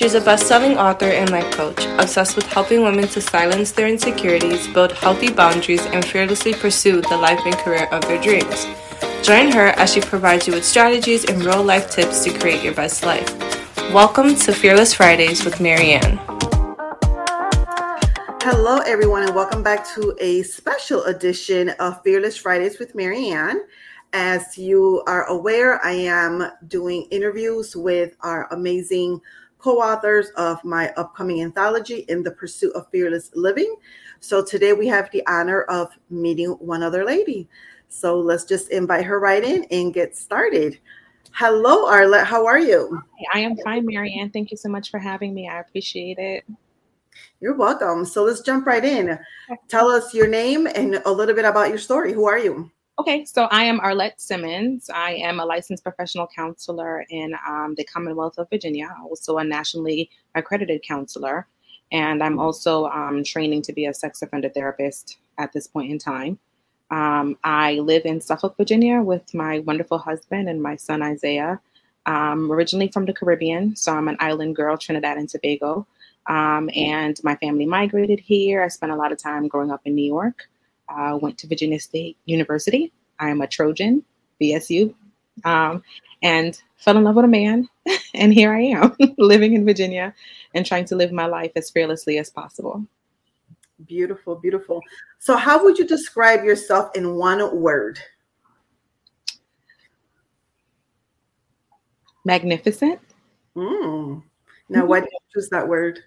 She's a best selling author and life coach, obsessed with helping women to silence their insecurities, build healthy boundaries, and fearlessly pursue the life and career of their dreams. Join her as she provides you with strategies and real life tips to create your best life. Welcome to Fearless Fridays with Maryann. Hello, everyone, and welcome back to a special edition of Fearless Fridays with Maryann. As you are aware, I am doing interviews with our amazing co authors of my upcoming anthology, In the Pursuit of Fearless Living. So today we have the honor of meeting one other lady. So let's just invite her right in and get started. Hello, Arlette. How are you? I am fine, Maryann. Thank you so much for having me. I appreciate it. You're welcome. So let's jump right in. Tell us your name and a little bit about your story. Who are you? Okay, so I am Arlette Simmons. I am a licensed professional counselor in um, the Commonwealth of Virginia, also a nationally accredited counselor. And I'm also um, training to be a sex offender therapist at this point in time. Um, I live in Suffolk, Virginia with my wonderful husband and my son Isaiah. Um, originally from the Caribbean, so I'm an island girl, Trinidad and Tobago. Um, and my family migrated here. I spent a lot of time growing up in New York uh, went to Virginia State University. I am a Trojan, VSU, um, and fell in love with a man. and here I am, living in Virginia and trying to live my life as fearlessly as possible. Beautiful, beautiful. So, how would you describe yourself in one word? Magnificent. Mm. Now, why did you choose that word?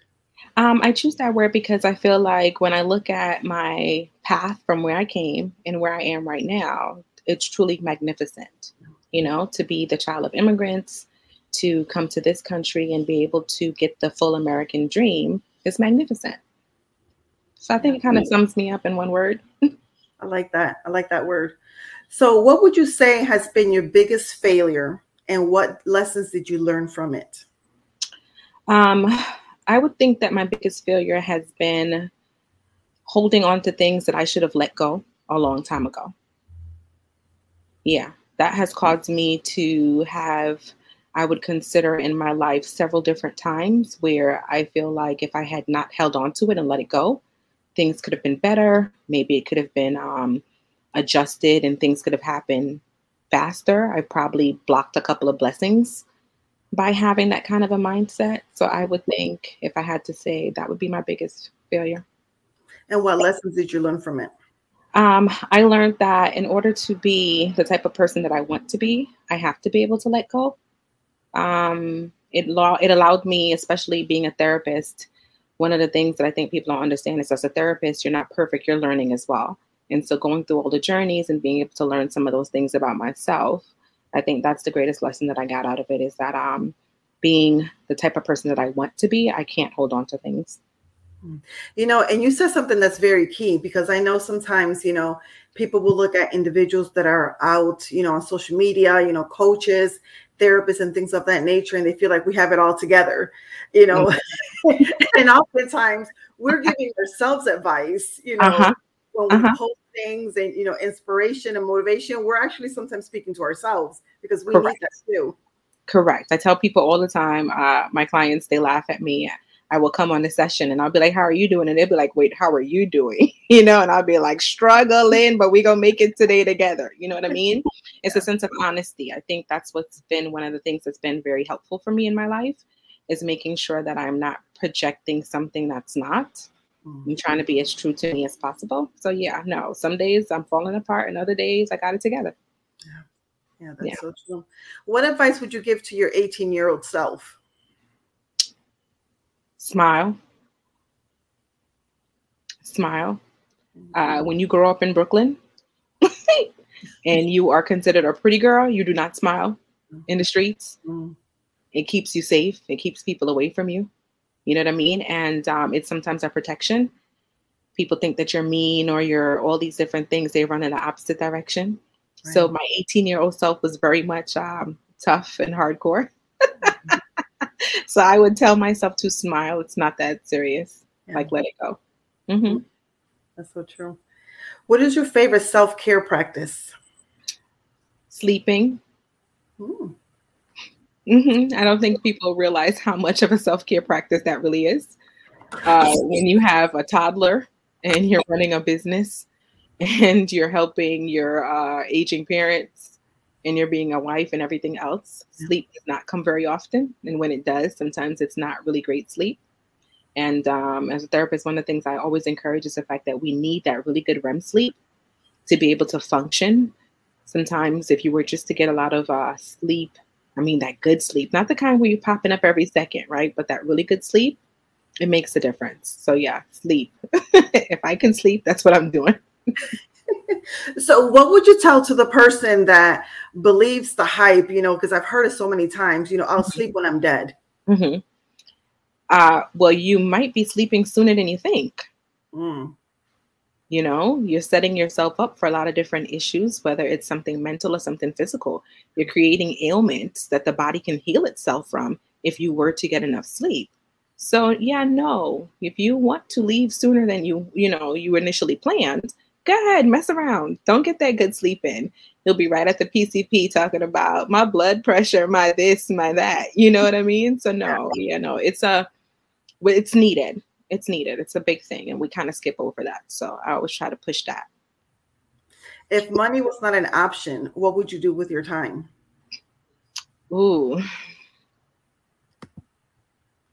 Um, I choose that word because I feel like when I look at my path from where I came and where I am right now, it's truly magnificent. You know, to be the child of immigrants, to come to this country and be able to get the full American dream is magnificent. So I think it kind of sums me up in one word. I like that. I like that word. So, what would you say has been your biggest failure, and what lessons did you learn from it? Um, I would think that my biggest failure has been holding on to things that I should have let go a long time ago. Yeah, that has caused me to have, I would consider in my life several different times where I feel like if I had not held on to it and let it go, things could have been better. Maybe it could have been um, adjusted and things could have happened faster. I probably blocked a couple of blessings by having that kind of a mindset. So I would think if I had to say that would be my biggest failure. And what lessons did you learn from it? Um, I learned that in order to be the type of person that I want to be, I have to be able to let go. Um, it law it allowed me, especially being a therapist. One of the things that I think people don't understand is as a therapist, you're not perfect, you're learning as well. And so going through all the journeys and being able to learn some of those things about myself I think that's the greatest lesson that I got out of it is that um, being the type of person that I want to be, I can't hold on to things. You know, and you said something that's very key because I know sometimes, you know, people will look at individuals that are out, you know, on social media, you know, coaches, therapists, and things of that nature, and they feel like we have it all together, you know. Mm-hmm. and oftentimes we're giving ourselves advice, you know, uh-huh. when we uh-huh. post things and you know inspiration and motivation we're actually sometimes speaking to ourselves because we Correct. need that too Correct. I tell people all the time, uh, my clients, they laugh at me. I will come on the session and I'll be like, How are you doing? And they'll be like, Wait, how are you doing? You know, and I'll be like, Struggling, but we're going to make it today together. You know what I mean? It's a sense of honesty. I think that's what's been one of the things that's been very helpful for me in my life is making sure that I'm not projecting something that's not. I'm trying to be as true to me as possible. So yeah, no, some days I'm falling apart and other days I got it together. Yeah. Yeah, that's yeah. so true. What advice would you give to your 18 year old self? Smile. Smile. Uh, when you grow up in Brooklyn and you are considered a pretty girl, you do not smile in the streets. Mm-hmm. It keeps you safe, it keeps people away from you. You know what I mean? And um, it's sometimes a protection. People think that you're mean or you're all these different things. They run in the opposite direction. Right. So my 18 year old self was very much um, tough and hardcore. so I would tell myself to smile. It's not that serious. Yeah. Like let it go. Mm-hmm. That's so true. What is your favorite self care practice? Sleeping. Ooh. Mm-hmm. I don't think people realize how much of a self care practice that really is. Uh, when you have a toddler and you're running a business and you're helping your uh, aging parents and you're being a wife and everything else, sleep does not come very often. And when it does, sometimes it's not really great sleep. And um, as a therapist, one of the things I always encourage is the fact that we need that really good REM sleep to be able to function. Sometimes, if you were just to get a lot of uh, sleep, I mean, that good sleep, not the kind where you're popping up every second, right? But that really good sleep, it makes a difference. So, yeah, sleep. if I can sleep, that's what I'm doing. so, what would you tell to the person that believes the hype? You know, because I've heard it so many times, you know, I'll mm-hmm. sleep when I'm dead. Mm-hmm. Uh, well, you might be sleeping sooner than you think. Mm. You know, you're setting yourself up for a lot of different issues, whether it's something mental or something physical. You're creating ailments that the body can heal itself from if you were to get enough sleep. So, yeah, no. If you want to leave sooner than you, you know, you initially planned, go ahead, mess around. Don't get that good sleep in. He'll be right at the PCP talking about my blood pressure, my this, my that. You know what I mean? So no, yeah, no, it's a it's needed it's needed. It's a big thing, and we kind of skip over that. So I always try to push that. If money was not an option, what would you do with your time? Ooh,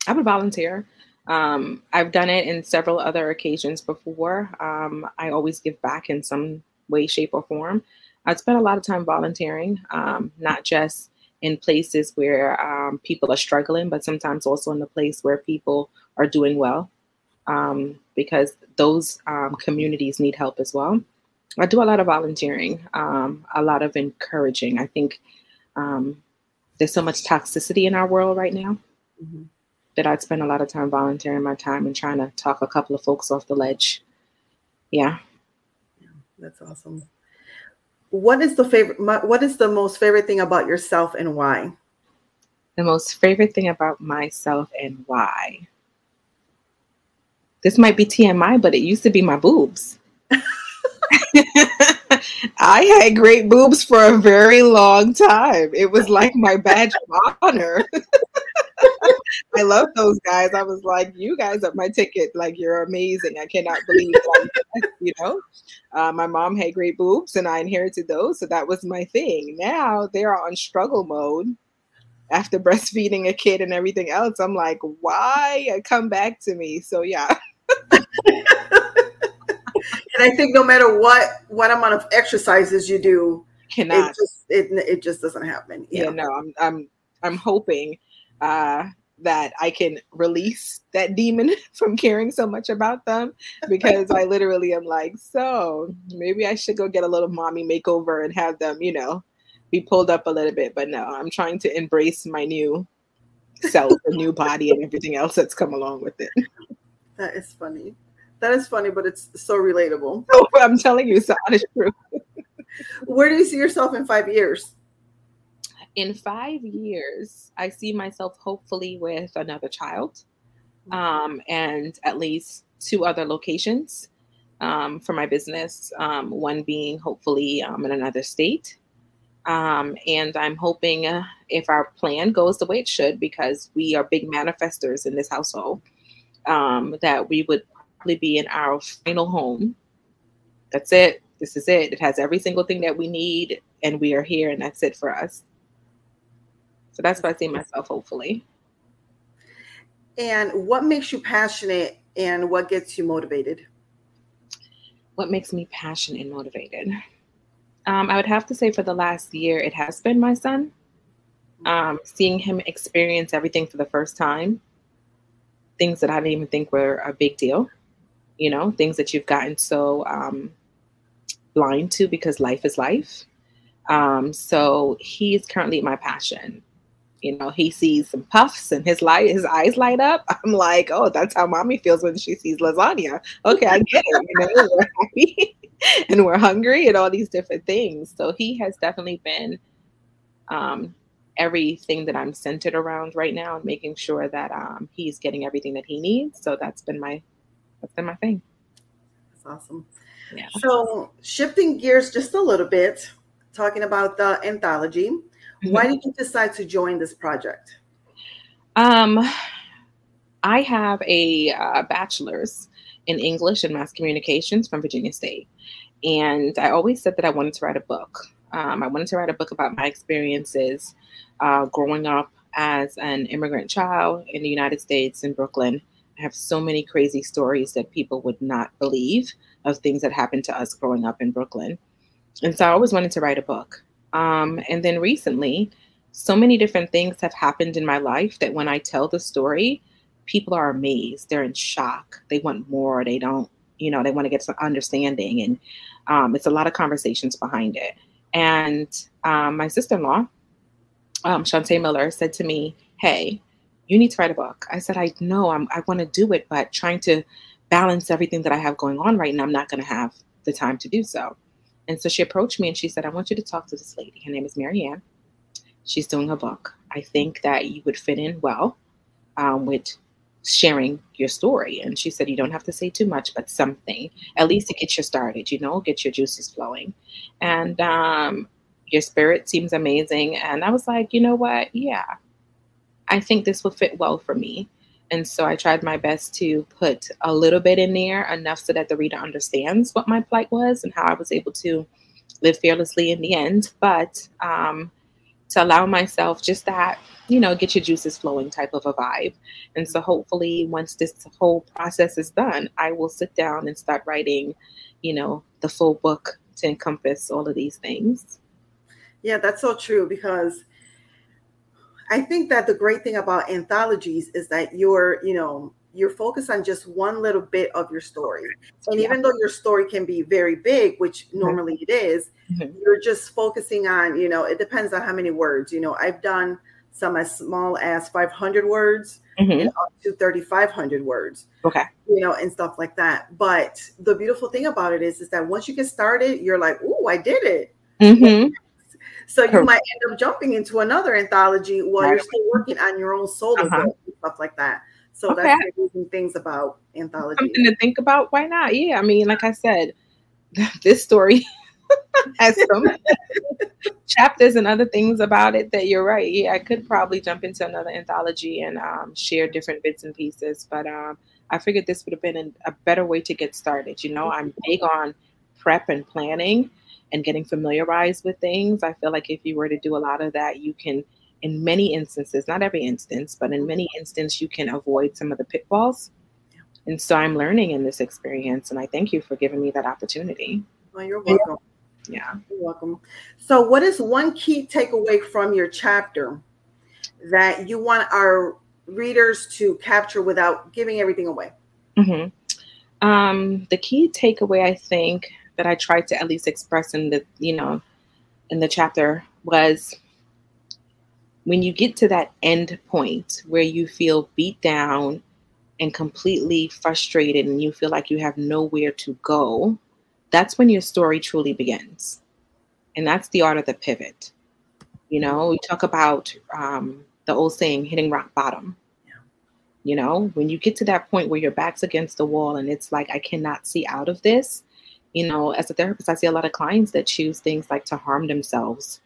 I would volunteer. Um, I've done it in several other occasions before. Um, I always give back in some way, shape, or form. I spend a lot of time volunteering, um, not just in places where um, people are struggling, but sometimes also in the place where people are doing well um, because those um, communities need help as well. I do a lot of volunteering, a lot of encouraging. I think there's so much toxicity in our world right now mm-hmm. That I'd spend a lot of time volunteering my time and trying to talk a couple of folks off the ledge. Yeah. yeah that's awesome. What is the favorite? What is the most favorite thing about yourself and why? The most favorite thing about myself and why this might be TMI, but it used to be my boobs. I had great boobs for a very long time. It was like my badge of honor. I love those guys. I was like, you guys are my ticket. Like, you're amazing. I cannot believe, like, you know. Uh, my mom had great boobs, and I inherited those, so that was my thing. Now they are on struggle mode after breastfeeding a kid and everything else. I'm like, why come back to me? So yeah. and I think no matter what what amount of exercises you do, cannot it just it, it just doesn't happen. Yeah, know? no, I'm I'm I'm hoping uh that I can release that demon from caring so much about them because I literally am like, so maybe I should go get a little mommy makeover and have them, you know, be pulled up a little bit. But no, I'm trying to embrace my new self, the new body, and everything else that's come along with it. That is funny. That is funny, but it's so relatable. Oh, I'm telling you, it's the honest truth. Where do you see yourself in five years? In five years, I see myself hopefully with another child um, and at least two other locations um, for my business, um, one being hopefully um, in another state. Um, and I'm hoping uh, if our plan goes the way it should, because we are big manifestors in this household, um, that we would probably be in our final home. That's it. This is it. It has every single thing that we need, and we are here, and that's it for us. So that's what I see myself, hopefully. And what makes you passionate and what gets you motivated? What makes me passionate and motivated? Um, I would have to say for the last year, it has been my son. Um, seeing him experience everything for the first time things that I didn't even think were a big deal, you know, things that you've gotten so um, blind to because life is life. Um, so he is currently my passion. You know, he sees some puffs and his light, his eyes light up. I'm like, oh, that's how mommy feels when she sees lasagna. Okay, I get it. You know, we're happy and we're hungry and all these different things. So he has definitely been um, everything that I'm centered around right now and making sure that um, he's getting everything that he needs. So that's been my that's been my thing. That's awesome. Yeah. So shifting gears just a little bit, talking about the anthology. Mm-hmm. Why did you decide to join this project? Um, I have a uh, bachelor's in English and mass communications from Virginia State. And I always said that I wanted to write a book. Um, I wanted to write a book about my experiences uh, growing up as an immigrant child in the United States in Brooklyn. I have so many crazy stories that people would not believe of things that happened to us growing up in Brooklyn. And so I always wanted to write a book. Um, and then recently, so many different things have happened in my life that when I tell the story, people are amazed. They're in shock. They want more. They don't, you know, they want to get some understanding. And um, it's a lot of conversations behind it. And um, my sister in law, um, Shantae Miller, said to me, Hey, you need to write a book. I said, I know I'm, I want to do it, but trying to balance everything that I have going on right now, I'm not going to have the time to do so. And so she approached me and she said, I want you to talk to this lady. Her name is Maryann. She's doing a book. I think that you would fit in well um, with sharing your story. And she said, You don't have to say too much, but something, at least to get you started, you know, get your juices flowing. And um, your spirit seems amazing. And I was like, You know what? Yeah, I think this will fit well for me. And so I tried my best to put a little bit in there, enough so that the reader understands what my plight was and how I was able to live fearlessly in the end. But um, to allow myself just that, you know, get your juices flowing type of a vibe. And so hopefully, once this whole process is done, I will sit down and start writing, you know, the full book to encompass all of these things. Yeah, that's so true because I think that the great thing about anthologies is that you're, you know, you're focused on just one little bit of your story. And yeah. even though your story can be very big, which mm-hmm. normally it is, mm-hmm. you're just focusing on, you know, it depends on how many words. You know, I've done some as small as 500 words mm-hmm. and up to 3,500 words. Okay. You know, and stuff like that. But the beautiful thing about it is, is that once you get started, you're like, oh, I did it. Mm-hmm. So you might end up jumping into another anthology while right. you're still working on your own solo uh-huh. book and stuff like that. So okay. that's amazing things about anthology. Something to think about. Why not? Yeah, I mean, like I said, this story has some chapters and other things about it that you're right. Yeah, I could probably jump into another anthology and um, share different bits and pieces, but um, I figured this would have been a better way to get started. You know, I'm big on prep and planning and getting familiarized with things. I feel like if you were to do a lot of that, you can, in many instances, not every instance, but in many instances, you can avoid some of the pitfalls. And so I'm learning in this experience, and I thank you for giving me that opportunity. Well, you're welcome. Yeah. You're welcome. So, what is one key takeaway from your chapter that you want our readers to capture without giving everything away? Mm-hmm. Um, the key takeaway, I think, that I tried to at least express in the, you know, in the chapter was when you get to that end point where you feel beat down and completely frustrated and you feel like you have nowhere to go, that's when your story truly begins. And that's the art of the pivot. You know, we talk about um, the old saying, hitting rock bottom. You know, when you get to that point where your back's against the wall and it's like, I cannot see out of this, you know as a therapist i see a lot of clients that choose things like to harm themselves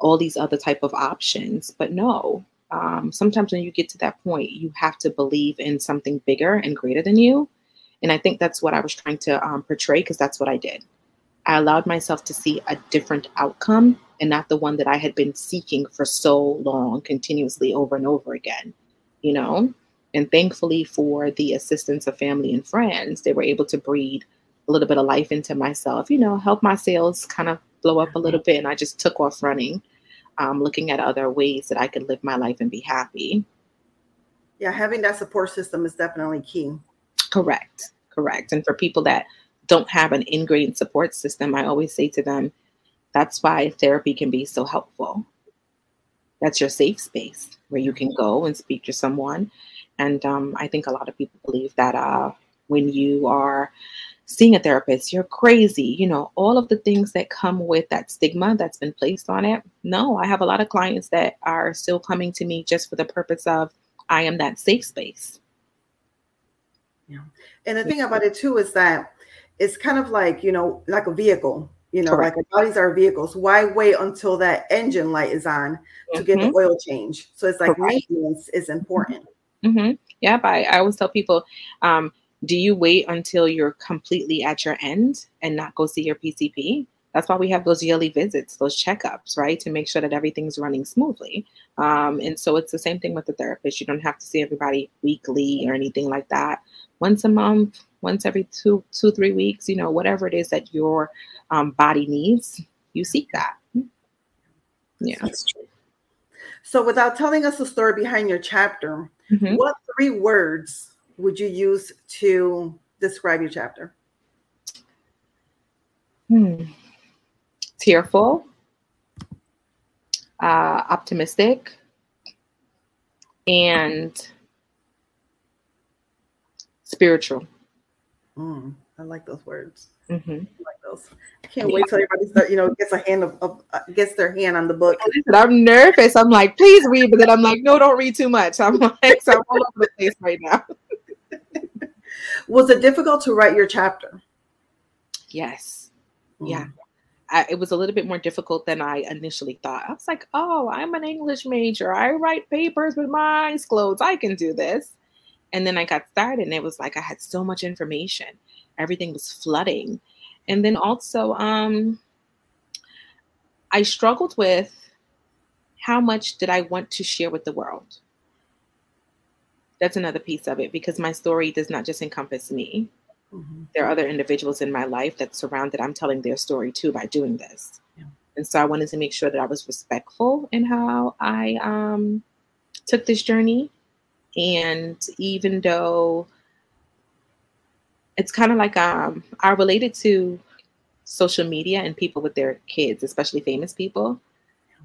all these other type of options. But no um, sometimes when you get to that point you have to believe in something bigger and greater than you. And i think that's what i was trying to um, portray because that's what i did. I allowed myself to see a different outcome and not the one that i had been seeking for so long continuously over and over again you know? And thankfully for the assistance of family and friends they were able to breed a little bit of life into myself, you know, help my sales kind of blow up a little bit. And I just took off running, um, looking at other ways that I could live my life and be happy. Yeah, having that support system is definitely key. Correct. Correct. And for people that don't have an ingrained support system, I always say to them, that's why therapy can be so helpful. That's your safe space where you can go and speak to someone. And um, I think a lot of people believe that uh, when you are seeing a therapist, you're crazy, you know, all of the things that come with that stigma that's been placed on it. No, I have a lot of clients that are still coming to me just for the purpose of I am that safe space. Yeah. And the thing about it too is that it's kind of like, you know, like a vehicle. You know, Correct. like our bodies are vehicles. Why wait until that engine light is on to mm-hmm. get the mm-hmm. oil change? So it's like Correct. maintenance is important. Mm-hmm. Yeah, but I, I always tell people, um, do you wait until you're completely at your end and not go see your PCP? That's why we have those yearly visits, those checkups, right, to make sure that everything's running smoothly. Um, and so it's the same thing with the therapist. You don't have to see everybody weekly or anything like that. Once a month, once every two, two, three weeks, you know, whatever it is that your um, body needs, you seek that. Yeah, that's true. So, without telling us the story behind your chapter, mm-hmm. what three words would you use to describe your chapter? Hmm tearful, uh, optimistic, and spiritual. Mm, I like those words. Mm-hmm. I like those. I can't yeah. wait till everybody start, you know, gets a hand of, of uh, gets their hand on the book. I'm nervous. I'm like, please read, but then I'm like, no, don't read too much. I'm like, so I'm all over the place right now. Was it difficult to write your chapter? Yes. Mm. Yeah. I, it was a little bit more difficult than I initially thought. I was like, oh, I'm an English major. I write papers with my eyes closed. I can do this. And then I got started, and it was like I had so much information. Everything was flooding. And then also, um, I struggled with how much did I want to share with the world? That's another piece of it because my story does not just encompass me. Mm-hmm. There are other individuals in my life that surrounded I'm telling their story too by doing this. Yeah. And so I wanted to make sure that I was respectful in how I um, took this journey. And even though it's kind of like um, I related to social media and people with their kids, especially famous people.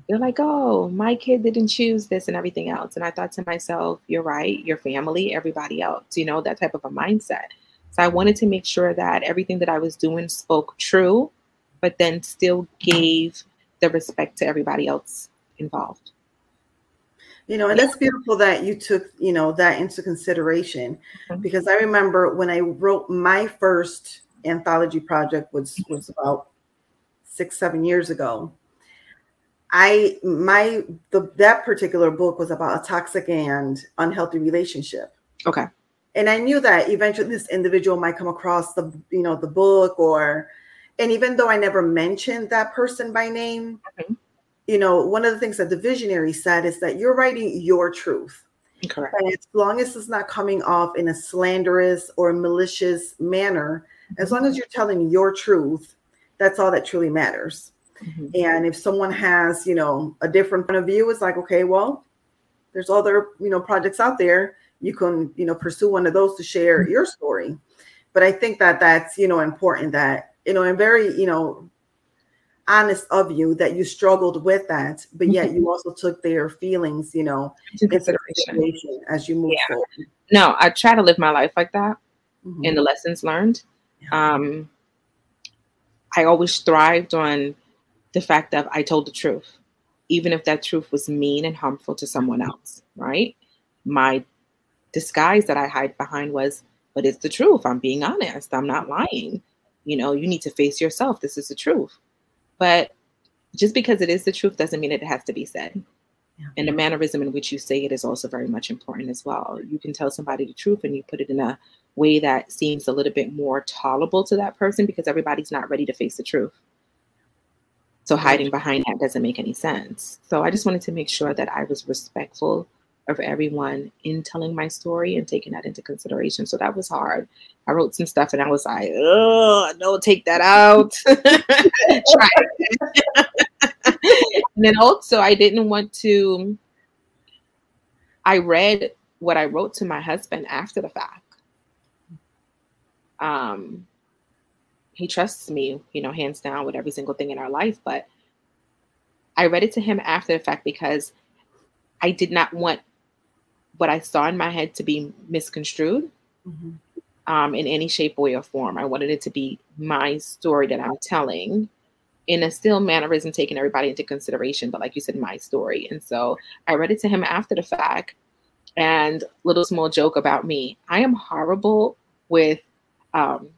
They're like, oh, my kid didn't choose this and everything else. And I thought to myself, you're right, your family, everybody else, you know, that type of a mindset. So I wanted to make sure that everything that I was doing spoke true, but then still gave the respect to everybody else involved. You know, and that's beautiful that you took, you know, that into consideration mm-hmm. because I remember when I wrote my first anthology project was was about six, seven years ago. I my the that particular book was about a toxic and unhealthy relationship. Okay and i knew that eventually this individual might come across the you know the book or and even though i never mentioned that person by name mm-hmm. you know one of the things that the visionary said is that you're writing your truth correct and as long as it's not coming off in a slanderous or malicious manner mm-hmm. as long as you're telling your truth that's all that truly matters mm-hmm. and if someone has you know a different point of view it's like okay well there's other you know projects out there you can you know pursue one of those to share mm-hmm. your story but i think that that's you know important that you know and very you know honest of you that you struggled with that but yet mm-hmm. you also took their feelings you know into consideration as you move yeah. forward no i try to live my life like that mm-hmm. and the lessons learned yeah. um i always thrived on the fact that i told the truth even if that truth was mean and harmful to someone else right my disguise that I hide behind was, but it's the truth. I'm being honest. I'm not lying. You know, you need to face yourself. This is the truth. But just because it is the truth doesn't mean it has to be said. Yeah. And the mannerism in which you say it is also very much important as well. You can tell somebody the truth and you put it in a way that seems a little bit more tolerable to that person because everybody's not ready to face the truth. So hiding behind that doesn't make any sense. So I just wanted to make sure that I was respectful of everyone in telling my story and taking that into consideration. So that was hard. I wrote some stuff and I was like, oh, no, take that out. And then also, I didn't want to, I read what I wrote to my husband after the fact. Um, he trusts me, you know, hands down with every single thing in our life. But I read it to him after the fact because I did not want what I saw in my head to be misconstrued mm-hmm. um, in any shape, way, or form. I wanted it to be my story that I'm telling in a still mannerism, taking everybody into consideration, but like you said, my story. And so I read it to him after the fact. And little small joke about me I am horrible with um,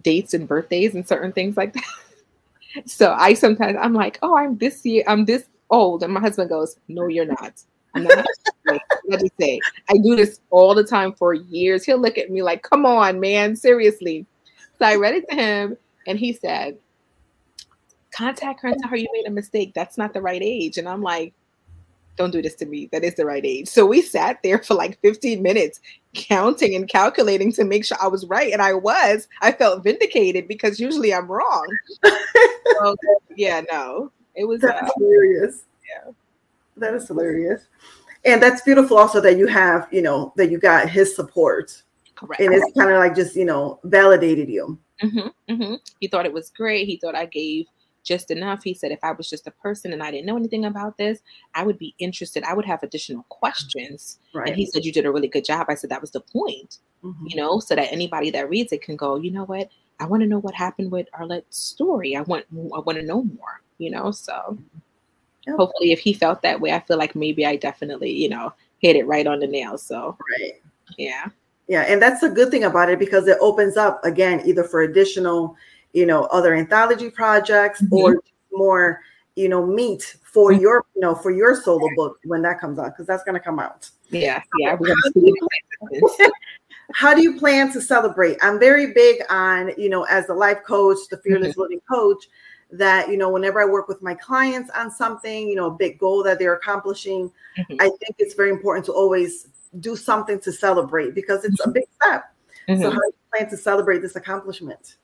dates and birthdays and certain things like that. So I sometimes I'm like, oh, I'm this year, I'm this old, and my husband goes, no, you're not. I'm not. Let me say, I do this all the time for years. He'll look at me like, come on, man, seriously. So I read it to him, and he said, contact her and tell her you made a mistake. That's not the right age. And I'm like, don't do this to me. That is the right age. So we sat there for like 15 minutes counting and calculating to make sure I was right. And I was. I felt vindicated because usually I'm wrong. so, yeah, no. It was uh, hilarious. Yeah. That is hilarious. And that's beautiful also that you have, you know, that you got his support. Correct. And it's kind of like just, you know, validated you. Mm-hmm, mm-hmm. He thought it was great. He thought I gave just enough. He said, if I was just a person and I didn't know anything about this, I would be interested. I would have additional questions. Right. And he said, you did a really good job. I said, that was the point, mm-hmm. you know, so that anybody that reads it can go, you know what? I want to know what happened with Arlette's story. I want, I want to know more, you know, so oh. hopefully if he felt that way, I feel like maybe I definitely, you know, hit it right on the nail. So, right. Yeah. Yeah. And that's the good thing about it because it opens up again, either for additional you know other anthology projects mm-hmm. or more you know meat for mm-hmm. your you know for your solo book when that comes out because that's going to come out yeah yeah how do you plan to celebrate i'm very big on you know as a life coach the fearless mm-hmm. living coach that you know whenever i work with my clients on something you know a big goal that they're accomplishing mm-hmm. i think it's very important to always do something to celebrate because it's a mm-hmm. big step so mm-hmm. how do you plan to celebrate this accomplishment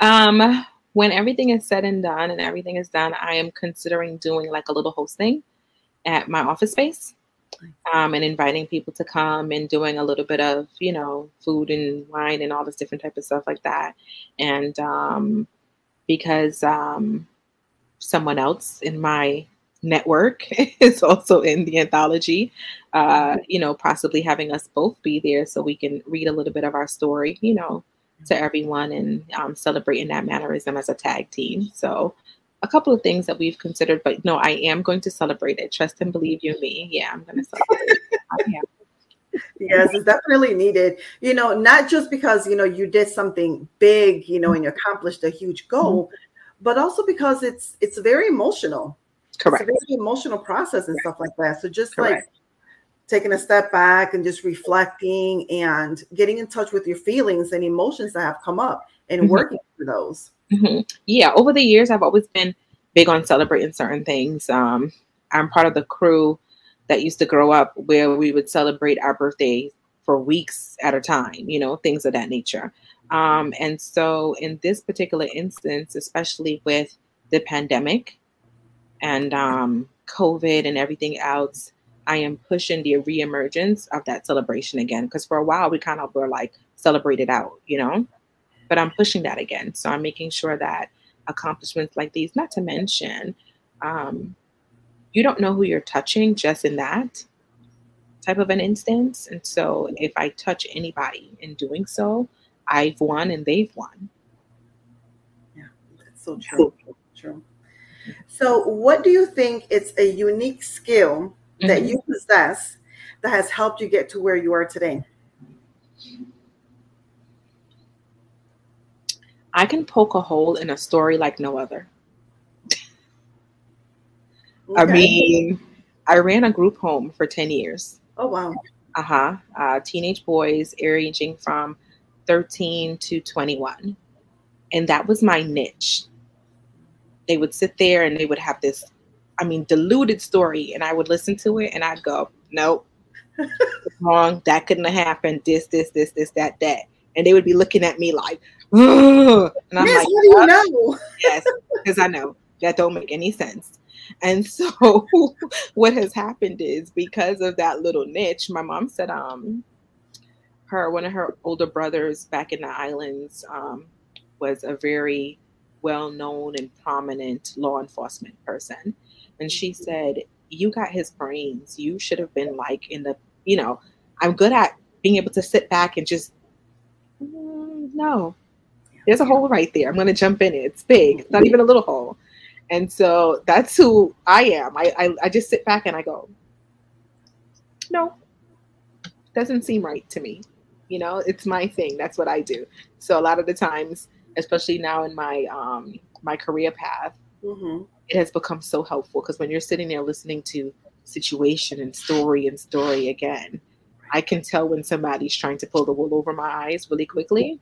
um, when everything is said and done and everything is done, I am considering doing like a little hosting at my office space. Um, and inviting people to come and doing a little bit of you know food and wine and all this different type of stuff like that and um, because um, someone else in my network is also in the anthology uh, you know possibly having us both be there so we can read a little bit of our story you know to everyone and um, celebrating that mannerism as a tag team. So, a couple of things that we've considered, but no, I am going to celebrate it. Trust and believe you me. Yeah, I'm going to celebrate. yes, it's definitely needed. You know, not just because you know you did something big, you know, and you accomplished a huge goal, mm-hmm. but also because it's it's very emotional. Correct. It's a very emotional process and stuff like that. So just Correct. like taking a step back and just reflecting and getting in touch with your feelings and emotions that have come up and mm-hmm. working through those. Mm-hmm. Yeah, over the years, I've always been big on celebrating certain things. Um, I'm part of the crew that used to grow up where we would celebrate our birthdays for weeks at a time, you know, things of that nature. Um, and so, in this particular instance, especially with the pandemic and um, COVID and everything else, I am pushing the reemergence of that celebration again. Because for a while we kind of were like celebrated out, you know, but I'm pushing that again. So I'm making sure that accomplishments like these, not to mention, um, you don't know who you're touching just in that type of an instance. And so if I touch anybody in doing so, I've won and they've won. Yeah, that's so true. True. So, what do you think is a unique skill mm-hmm. that you possess that has helped you get to where you are today? I can poke a hole in a story like no other. Okay. I mean, I ran a group home for 10 years. Oh, wow. Uh-huh. Uh, teenage boys ranging from 13 to 21. And that was my niche. They would sit there and they would have this I mean, diluted story, and I would listen to it and I'd go, nope, wrong. That couldn't have happened. This, this, this, this, that, that. And they would be looking at me like, Ugh. and I'm yes, like, what do you know? yes, because I know that don't make any sense. And so what has happened is because of that little niche, my mom said, um, her one of her older brothers back in the islands um, was a very well known and prominent law enforcement person and she said, You got his brains. You should have been like in the, you know, I'm good at being able to sit back and just, mm, no, there's a hole right there. I'm going to jump in it. It's big, it's not even a little hole. And so that's who I am. I, I, I just sit back and I go, no, doesn't seem right to me. You know, it's my thing. That's what I do. So a lot of the times, especially now in my um, my career path, mm-hmm. it has become so helpful because when you're sitting there listening to situation and story and story again, I can tell when somebody's trying to pull the wool over my eyes really quickly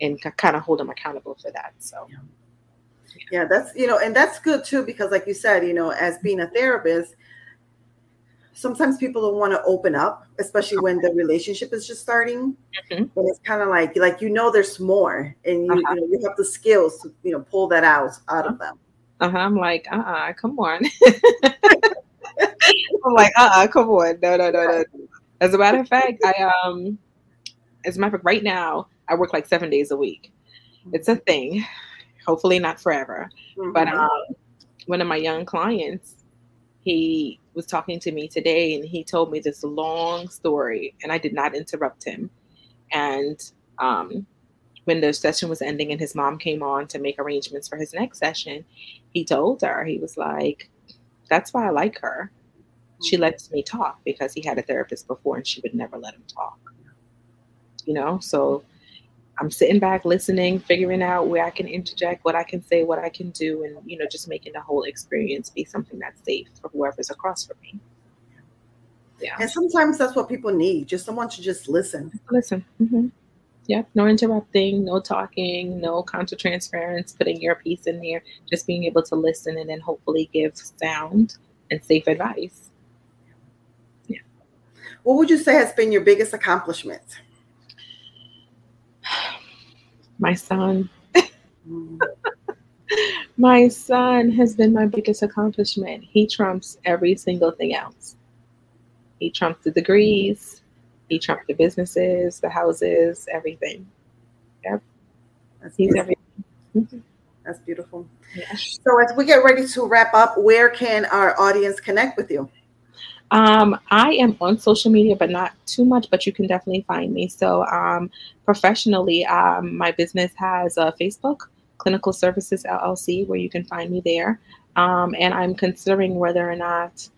and kind of hold them accountable for that. So, yeah. yeah, that's, you know, and that's good too, because like you said, you know, as being a therapist, sometimes people don't want to open up, especially when the relationship is just starting. Mm-hmm. But it's kind of like, like, you know, there's more and you, uh-huh. you, know, you have the skills to, you know, pull that out, out of them. Uh-huh. I'm like, uh-uh, come on. I'm like, uh-uh, come on. No, no, no, no. As a matter of fact, I um, as a matter of fact, right now I work like seven days a week. It's a thing. Hopefully not forever. Mm-hmm. But um, one of my young clients, he was talking to me today, and he told me this long story, and I did not interrupt him. And um, when the session was ending, and his mom came on to make arrangements for his next session, he told her he was like, "That's why I like her." she lets me talk because he had a therapist before and she would never let him talk. You know, so I'm sitting back listening, figuring out where I can interject, what I can say, what I can do, and you know, just making the whole experience be something that's safe for whoever's across from me. Yeah. And sometimes that's what people need, just someone to just listen. Listen. Mm-hmm. Yep. No interrupting, no talking, no countertransference, putting your piece in there, just being able to listen and then hopefully give sound and safe advice. Yeah. What would you say has been your biggest accomplishment? My son. my son has been my biggest accomplishment. He trumps every single thing else. He trumps the degrees, he trumps the businesses, the houses, everything. Yep. That's He's everything. Mm-hmm. That's beautiful. Yeah. So as we get ready to wrap up, where can our audience connect with you? Um, I am on social media, but not too much, but you can definitely find me. So, um, professionally, um, my business has a Facebook, Clinical Services LLC, where you can find me there. Um, and I'm considering whether or not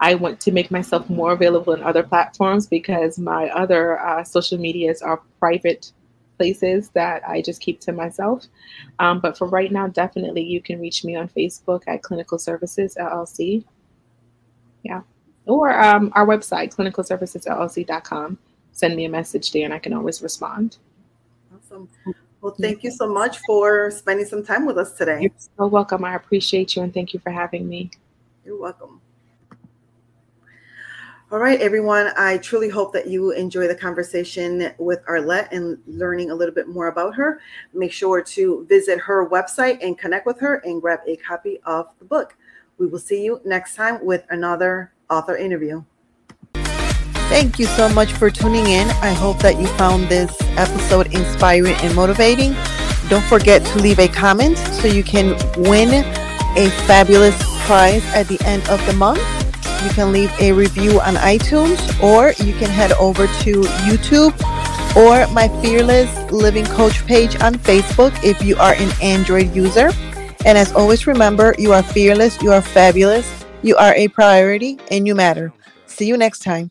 I want to make myself more available in other platforms because my other uh, social medias are private places that I just keep to myself. Um, but for right now, definitely you can reach me on Facebook at Clinical Services LLC. Yeah or um, our website, clinicalservicesllc.com. Send me a message there and I can always respond. Awesome. Well, thank you so much for spending some time with us today. You're so welcome. I appreciate you and thank you for having me. You're welcome. All right, everyone. I truly hope that you enjoy the conversation with Arlette and learning a little bit more about her. Make sure to visit her website and connect with her and grab a copy of the book. We will see you next time with another author interview. Thank you so much for tuning in. I hope that you found this episode inspiring and motivating. Don't forget to leave a comment so you can win a fabulous prize at the end of the month. You can leave a review on iTunes or you can head over to YouTube or my Fearless Living Coach page on Facebook if you are an Android user. And as always, remember you are fearless, you are fabulous, you are a priority and you matter. See you next time.